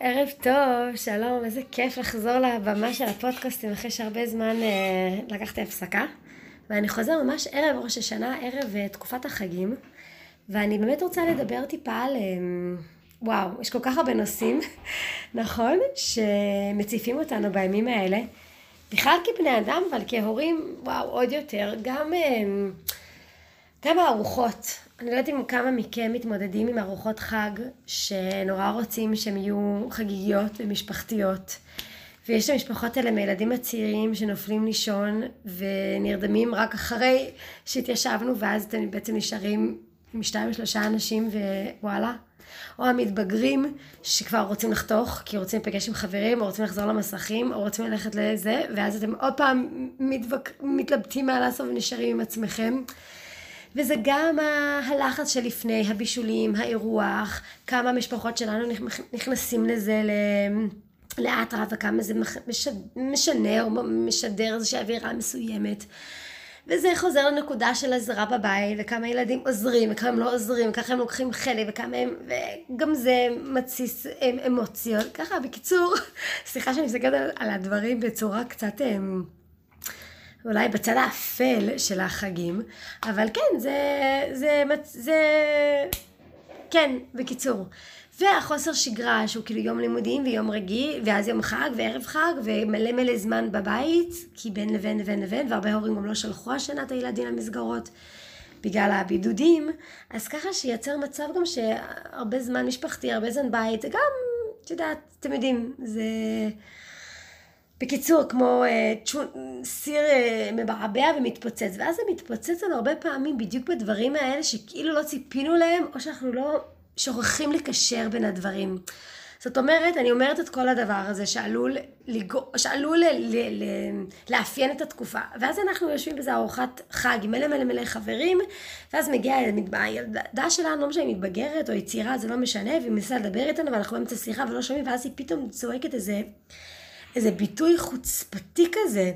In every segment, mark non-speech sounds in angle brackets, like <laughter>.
ערב טוב, שלום, איזה כיף לחזור לבמה של הפודקאסטים אחרי שהרבה זמן אה, לקחתי הפסקה. ואני חוזר ממש ערב ראש השנה, ערב אה, תקופת החגים. ואני באמת רוצה לדבר טיפה על... אה, וואו, יש כל כך הרבה נושאים, <laughs> נכון? שמציפים אותנו בימים האלה. בכלל כבני אדם, אבל כהורים, וואו, עוד יותר. גם, אה, גם הארוחות. אני לא יודעת אם כמה מכם מתמודדים עם ארוחות חג, שנורא רוצים שהן יהיו חגיגיות ומשפחתיות. ויש את המשפחות האלה מילדים הצעירים שנופלים לישון ונרדמים רק אחרי שהתיישבנו ואז אתם בעצם נשארים עם שתיים שלושה אנשים ווואלה. או המתבגרים שכבר רוצים לחתוך כי רוצים להיפגש עם חברים או רוצים לחזור למסכים או רוצים ללכת לזה ואז אתם עוד פעם מתווק... מתלבטים מה לעשות ונשארים עם עצמכם. וזה גם הלחץ שלפני, הבישולים, האירוח, כמה משפחות שלנו נכנסים לזה ל... לאט רב וכמה זה משנה או משדר איזושהי אווירה מסוימת. וזה חוזר לנקודה של עזרה בבית, וכמה ילדים עוזרים, וכמה הם לא עוזרים, וככה הם לוקחים חלק, וכמה הם, וגם זה מתסיס אמוציות. ככה, בקיצור, <laughs> סליחה שאני מסתכלת על, על הדברים בצורה קצת... אמ, אולי בצד האפל של החגים, אבל כן, זה, זה, זה, כן, בקיצור. והחוסר שגרה שהוא כאילו יום לימודים ויום רגיל ואז יום חג וערב חג ומלא מלא זמן בבית כי בין לבין לבין לבין והרבה הורים גם לא שלחו השנה את הילדים למסגרות בגלל הבידודים אז ככה שייצר מצב גם שהרבה זמן משפחתי הרבה זמן בית זה גם את יודעת אתם יודעים זה בקיצור, כמו אה, צ'ו, סיר אה, מבעבע ומתפוצץ, ואז זה מתפוצץ לנו הרבה פעמים בדיוק בדברים האלה שכאילו לא ציפינו להם, או שאנחנו לא שוכחים לקשר בין הדברים. זאת אומרת, אני אומרת את כל הדבר הזה שעלול, לגו, שעלול ל, ל, ל, לאפיין את התקופה. ואז אנחנו יושבים בזה ארוחת חג עם מלא מלא מלא חברים, ואז מגיעה הילדה שלנו, לא משנה אם היא מתבגרת או היא צעירה, זה לא משנה, והיא מנסה לדבר איתנו, ואנחנו באמצע שיחה ולא שומעים, ואז היא פתאום צועקת איזה, איזה ביטוי חוצפתי כזה.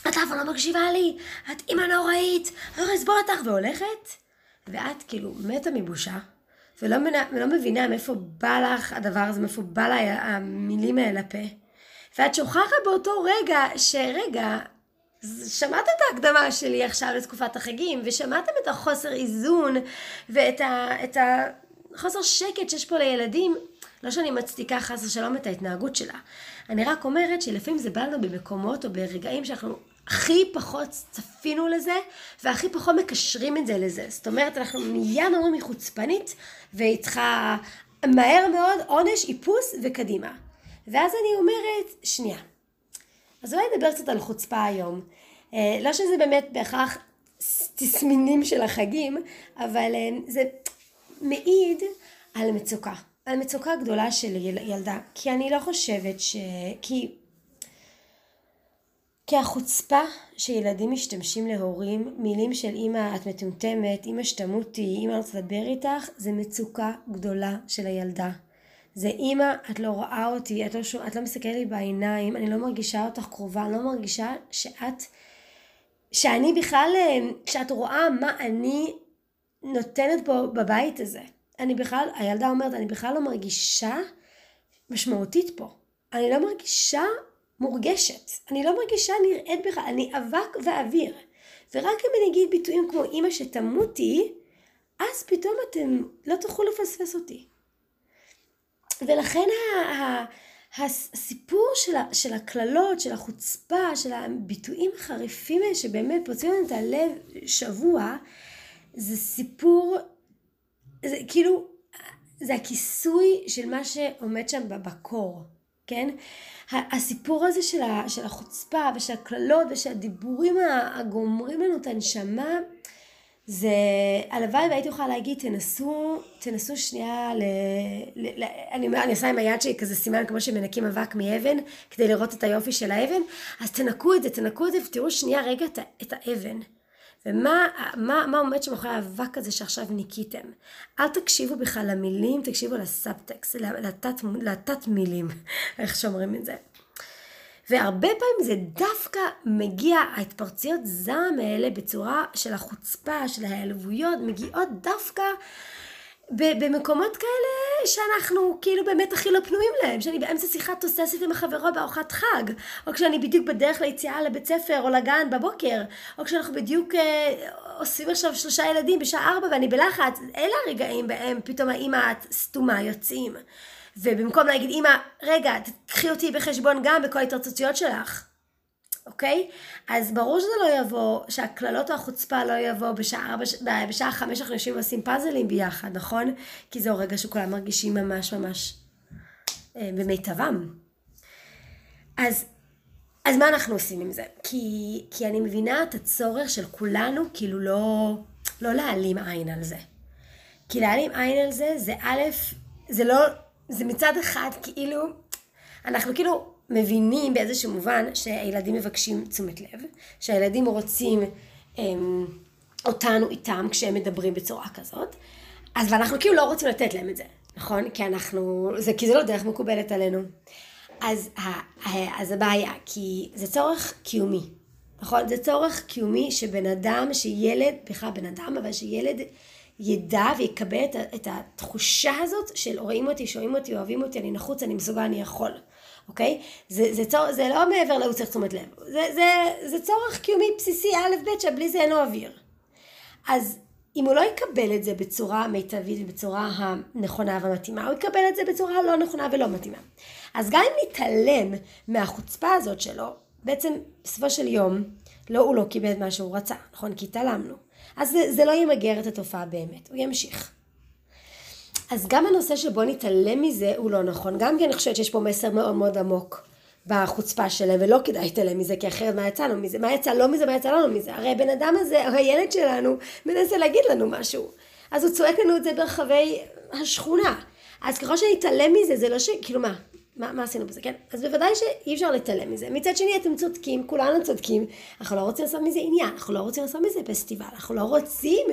את אף לא מקשיבה לי, את אימא נוראית, אני לא אסבול אותך, והולכת, ואת כאילו מתה מבושה. ולא, ולא מבינה מאיפה בא לך הדבר הזה, מאיפה בא לה המילים האלה לפה. ואת שוכחת באותו רגע, שרגע, שמעת את ההקדמה שלי עכשיו לתקופת החגים, ושמעתם את החוסר איזון, ואת ה, את החוסר שקט שיש פה לילדים. לא שאני מצדיקה חס ושלום את ההתנהגות שלה. אני רק אומרת שלפעמים זה בא לנו במקומות או ברגעים שאנחנו הכי פחות צפינו לזה, והכי פחות מקשרים את זה לזה. זאת אומרת, אנחנו מיד אומרים היא חוצפנית, והיא צריכה מהר מאוד עונש, איפוס וקדימה. ואז אני אומרת, שנייה. אז אולי נדבר קצת על חוצפה היום. אה, לא שזה באמת בהכרח תסמינים של החגים, אבל אה, זה מעיד על מצוקה. על מצוקה גדולה של ילדה. כי אני לא חושבת ש... כי כי החוצפה שילדים משתמשים להורים, מילים של אמא את מטומטמת, אמא שתמותי, אמא רוצה לדבר איתך, זה מצוקה גדולה של הילדה. זה אמא, את לא רואה אותי, את לא, את לא מסתכלת לי בעיניים, אני לא מרגישה אותך קרובה, אני לא מרגישה שאת, שאני בכלל, כשאת רואה מה אני נותנת פה בבית הזה. אני בכלל, הילדה אומרת, אני בכלל לא מרגישה משמעותית פה. אני לא מרגישה מורגשת. אני לא מרגישה נראית בכלל, אני אבק ואוויר. ורק אם אני אגיד ביטויים כמו אמא שתמותי, אז פתאום אתם לא תוכלו לפספס אותי. ולכן הסיפור של, הקללות, של החוצפה, של הביטויים החריפים האלה שבאמת פוצעים לנו את הלב שבוע, זה סיפור, זה כאילו, זה הכיסוי של מה שעומד שם בקור. כן? הסיפור הזה של, ה, של החוצפה ושל הקללות ושל הדיבורים הגומרים לנו את הנשמה זה הלוואי והייתי יכולה להגיד תנסו תנסו שנייה ל, ל, ל, אני, אני עושה עם היד שלי כזה סימן כמו שמנקים אבק מאבן כדי לראות את היופי של האבן אז תנקו את זה תנקו את זה ותראו שנייה רגע את, את האבן ומה מה, מה עומד שם אחרי האבק הזה שעכשיו ניקיתם. אל תקשיבו בכלל למילים, תקשיבו לסאבטקסט, לתת, לתת מילים, <laughs> איך שאומרים את זה. והרבה פעמים זה דווקא מגיע, ההתפרצויות זעם האלה בצורה של החוצפה, של ההיעלבויות, מגיעות דווקא במקומות כאלה שאנחנו כאילו באמת הכי לא פנויים להם, שאני באמצע שיחה תוססת עם החברות בארוחת חג, או כשאני בדיוק בדרך ליציאה לבית ספר או לגן בבוקר, או כשאנחנו בדיוק אה, עושים עכשיו שלושה ילדים בשעה ארבע ואני בלחץ, אלה הרגעים בהם פתאום האמא סתומה יוצאים. ובמקום להגיד אמא, רגע, תקחי אותי בחשבון גם בכל ההתרוצצויות שלך. אוקיי? אז ברור שזה לא יבוא, שהקללות או החוצפה לא יבוא בשעה, ארבע, בשעה חמש אנחנו יושבים ועושים פאזלים ביחד, נכון? כי זהו רגע שכולם מרגישים ממש ממש אה, במיטבם. אז, אז מה אנחנו עושים עם זה? כי, כי אני מבינה את הצורך של כולנו, כאילו לא, לא להעלים עין על זה. כי להעלים עין על זה, זה א', זה לא, זה מצד אחד כאילו, אנחנו כאילו מבינים באיזשהו מובן שהילדים מבקשים תשומת לב, שהילדים רוצים הם, אותנו איתם כשהם מדברים בצורה כזאת, אז ואנחנו כאילו לא רוצים לתת להם את זה, נכון? כי אנחנו, זה, כי זה לא דרך מקובלת עלינו. אז, אז הבעיה, כי זה צורך קיומי, נכון? זה צורך קיומי שבן אדם, שילד, בכלל בן אדם, אבל שילד ידע ויקבל את, את התחושה הזאת של רואים אותי, שומעים אותי, אוהבים אותי, אני נחוץ, אני מסוגל, אני יכול. אוקיי? זה, זה, צור, זה לא מעבר להוא צריך תשומת לב. זה, זה, זה צורך קיומי בסיסי א' ב' שבלי זה אין לו אוויר. אז אם הוא לא יקבל את זה בצורה מיטבית ובצורה הנכונה והמתאימה, הוא יקבל את זה בצורה לא נכונה ולא מתאימה. אז גם אם נתעלם מהחוצפה הזאת שלו, בעצם בסופו של יום, לא הוא לא קיבל את מה שהוא רצה, נכון? כי התעלמנו. אז זה, זה לא ימגר את התופעה באמת, הוא ימשיך. אז גם הנושא שבו נתעלם מזה הוא לא נכון. גם כי אני חושבת שיש פה מסר מאוד מאוד עמוק בחוצפה שלהם, ולא כדאי להתעלם מזה, כי אחרת מה יצא לנו מזה? מה יצא לא מזה, מה יצא לנו מזה? הרי הבן אדם הזה, הילד שלנו, מנסה להגיד לנו משהו. אז הוא צועק לנו את זה ברחבי השכונה. אז ככל שנתעלם מזה, זה לא ש... כאילו מה? מה, מה עשינו בזה, כן? אז בוודאי שאי אפשר להתעלם מזה. מצד שני, אתם צודקים, כולנו צודקים. אנחנו לא רוצים לעשות מזה עניין, אנחנו לא רוצים לעשות מזה פסטיבל, אנחנו לא רוצים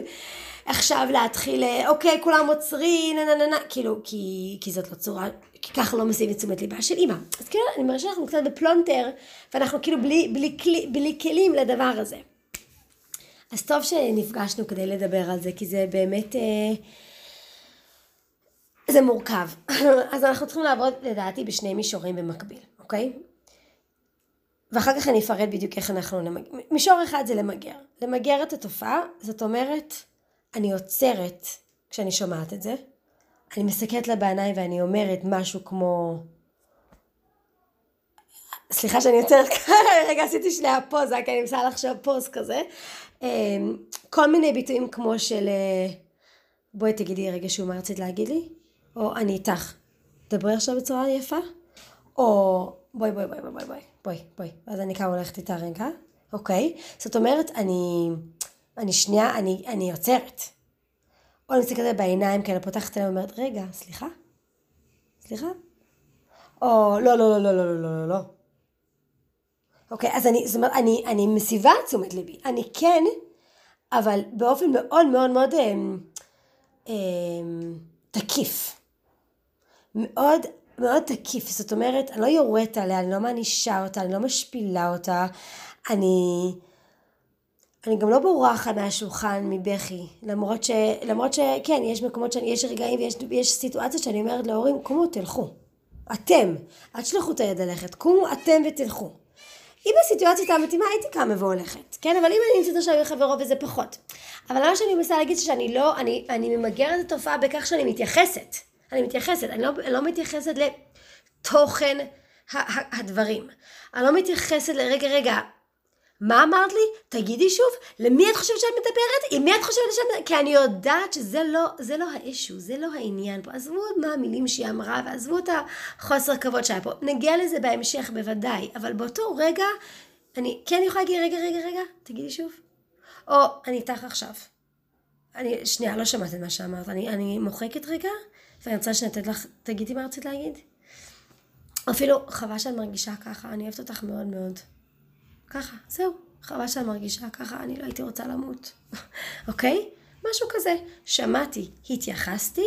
עכשיו להתחיל, אה, אוקיי, כולם עוצרים, נה נה נה נה, כאילו, כי, כי זאת לא צורה, כי ככה לא מסיב את תשומת ליבה של אימא. אז כאילו, אני מרגישה שאנחנו קצת בפלונטר, ואנחנו כאילו בלי, בלי, בלי, בלי כלים לדבר הזה. אז טוב שנפגשנו כדי לדבר על זה, כי זה באמת... אה, זה מורכב. <laughs> אז אנחנו צריכים לעבוד לדעתי בשני מישורים במקביל, אוקיי? ואחר כך אני אפרט בדיוק איך אנחנו נמגר. מישור אחד זה למגר. למגר את התופעה, זאת אומרת, אני עוצרת כשאני שומעת את זה, אני מסתכלת לה בעיניים ואני אומרת משהו כמו... סליחה שאני יוצרת <laughs> ככה, רגע עשיתי שנייה פוזה, כי אני מנסה לחשוב פוז כזה. אמ, כל מיני ביטויים כמו של אה, בואי תגידי רגע שוב מה רצית להגיד לי, או אני איתך, דברי עכשיו בצורה יפה, או בואי בואי בואי בואי בואי בואי בואי, ואז אני כמה הולכת איתה רגע, אוקיי? זאת אומרת, אני, אני שנייה, אני, אני עוצרת. או אני מסתכלת בעיניים, אני פותחת עליהם ואומרת, רגע, סליחה? סליחה? או לא, לא, לא, לא, לא, לא, לא, לא. אוקיי, אז אני, זאת אומרת, אני, אני מסיבה תשומת ליבי. אני כן, אבל באופן מאוד מאוד מאוד אה, אה, תקיף. מאוד מאוד תקיף, זאת אומרת, אני לא יורדת עליה, אני לא מענישה אותה, אני לא משפילה אותה, אני... אני גם לא בורחת מהשולחן מבכי, למרות ש... למרות שכן, יש מקומות שאני, יש רגעים ויש יש סיטואציות שאני אומרת להורים, קומו תלכו. אתם, אל תשלחו את היד ללכת, קומו אתם ותלכו. אם הסיטואציה הייתה מתאימה הייתי קמה והולכת, כן? אבל אם אני נמצאת עכשיו עם חברות וזה פחות. אבל מה שאני מנסה להגיד שאני לא, אני, אני ממגרת את התופעה בכך שאני מתייחסת. אני מתייחסת, אני לא, אני לא מתייחסת לתוכן הדברים. אני לא מתייחסת לרגע, רגע, מה אמרת לי? תגידי שוב, למי את חושבת שאת מדברת? עם מי את חושבת שאת מדברת? כי אני יודעת שזה לא, זה לא האישו, זה לא העניין פה. עזבו מה המילים שהיא אמרה, ועזבו את החוסר כבוד שהיה פה. נגיע לזה בהמשך בוודאי, אבל באותו רגע, אני כן יכולה להגיד, רגע, רגע, רגע, תגידי שוב. או, אני איתך עכשיו. אני, שנייה, לא שמעת את מה שאמרת. אני, אני מוחקת רגע, ואני רוצה שנתת לך, תגידי מה רצית להגיד. אפילו, חבל שאת מרגישה ככה, אני אוהבת אותך מאוד מאוד. ככה, זהו, חבל שאני מרגישה ככה, אני לא הייתי רוצה למות, <laughs> אוקיי? משהו כזה. שמעתי, התייחסתי,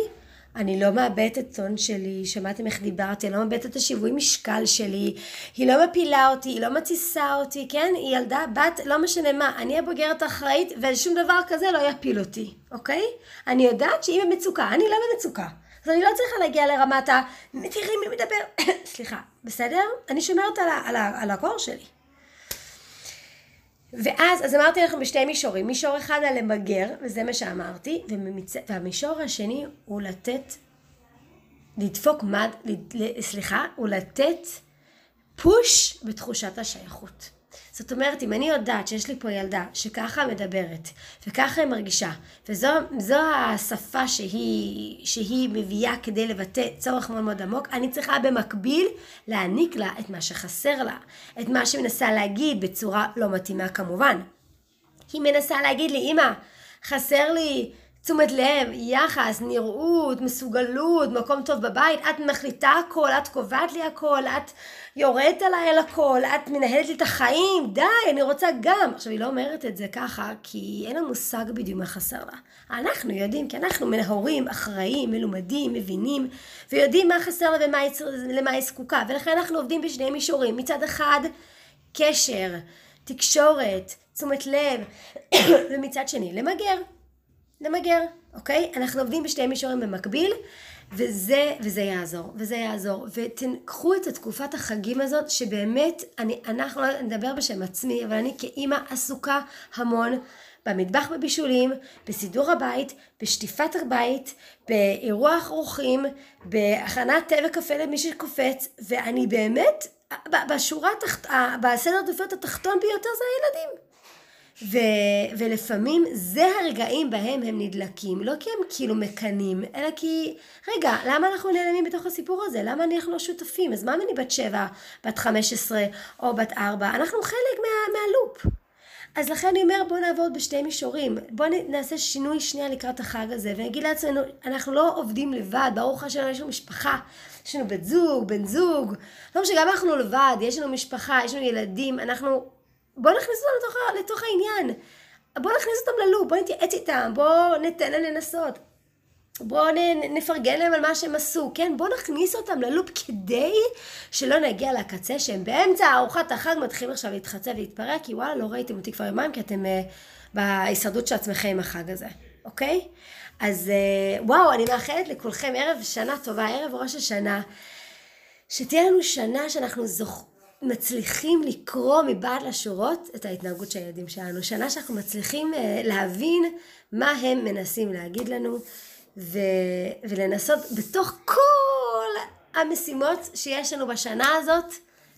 אני לא מאבדת את טון שלי, שמעתם איך דיברתי, אני לא מאבדת את השיווי משקל שלי, היא לא מפילה אותי, היא לא מתסיסה אותי, כן? היא ילדה, בת, לא משנה מה, אני הבוגרת האחראית ושום דבר כזה לא יפיל אותי, אוקיי? אני יודעת שהיא במצוקה, אני לא במצוקה. אז אני לא צריכה להגיע לרמת ה... תראי מי מדבר, <coughs> סליחה, בסדר? אני שומרת על, על, על הקור שלי. ואז, אז אמרתי לכם בשתי מישורים, מישור אחד על למגר, וזה מה שאמרתי, וממצ... והמישור השני הוא לתת, לדפוק מד, סליחה, הוא לתת פוש בתחושת השייכות. זאת אומרת, אם אני יודעת שיש לי פה ילדה שככה מדברת, וככה היא מרגישה, וזו השפה שהיא, שהיא מביאה כדי לבטא צורך מאוד מאוד עמוק, אני צריכה במקביל להעניק לה את מה שחסר לה, את מה שהיא מנסה להגיד בצורה לא מתאימה כמובן. היא מנסה להגיד לי, אמא, חסר לי תשומת לב, יחס, נראות, מסוגלות, מקום טוב בבית, את מחליטה הכל, את קובעת לי הכל, את יורדת עליי על הכל, את מנהלת לי את החיים, די, אני רוצה גם. עכשיו, היא לא אומרת את זה ככה, כי אין לה מושג בדיוק מה חסר לה. אנחנו יודעים, כי אנחנו הורים, אחראים, מלומדים, מבינים, ויודעים מה חסר לה ולמה היא זקוקה, ולכן אנחנו עובדים בשני מישורים. מצד אחד, קשר, תקשורת, תשומת לב, <coughs> ומצד שני, למגר. למגר, אוקיי? אנחנו עובדים בשתי מישורים במקביל, וזה, וזה יעזור, וזה יעזור. ותקחו את התקופת החגים הזאת, שבאמת, אני, אנחנו, לא נדבר בשם עצמי, אבל אני כאימא עסוקה המון במטבח בבישולים, בסידור הבית, בשטיפת הבית, באירוח אורחים, בהכנת תה וקפה למי שקופץ, ואני באמת, בשורה התחת... בסדר העדיפויות התחתון ביותר זה הילדים. ו, ולפעמים זה הרגעים בהם הם נדלקים, לא כי הם כאילו מקנאים, אלא כי, רגע, למה אנחנו נעלמים בתוך הסיפור הזה? למה אנחנו לא שותפים? אז מה אם אני בת שבע, בת חמש עשרה או בת ארבע? אנחנו חלק מה, מהלופ. אז לכן אני אומר בוא נעבוד בשתי מישורים, בוא נעשה שינוי שנייה לקראת החג הזה ונגיד לעצמנו אנחנו לא עובדים לבד, ברוך השם יש לנו משפחה, יש לנו בת זוג, בן זוג, לא משנה גם אנחנו לבד, יש לנו משפחה, יש לנו ילדים, אנחנו בוא נכניס אותם לתוך, לתוך העניין. בוא נכניס אותם ללופ, בוא נתייעץ איתם, בוא ניתן להם לנסות. בואו נפרגן להם על מה שהם עשו, כן? בואו נכניס אותם ללופ כדי שלא נגיע לקצה שהם באמצע ארוחת החג מתחילים עכשיו להתחצה ולהתפרק, כי וואלה, לא ראיתם אותי כבר יומיים, כי אתם uh, בהישרדות של עצמכם עם החג הזה, אוקיי? אז uh, וואו, אני מאחלת לכולכם ערב שנה טובה, ערב ראש השנה, שתהיה לנו שנה שאנחנו זוכרים. מצליחים לקרוא מבעד לשורות את ההתנהגות של הילדים שלנו. שנה שאנחנו מצליחים אה, להבין מה הם מנסים להגיד לנו ו... ולנסות בתוך כל המשימות שיש לנו בשנה הזאת,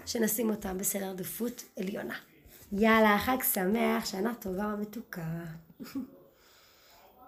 שנשים אותם בסדר עדיפות עליונה. יאללה, חג שמח, שנה טובה ומתוקה. <laughs>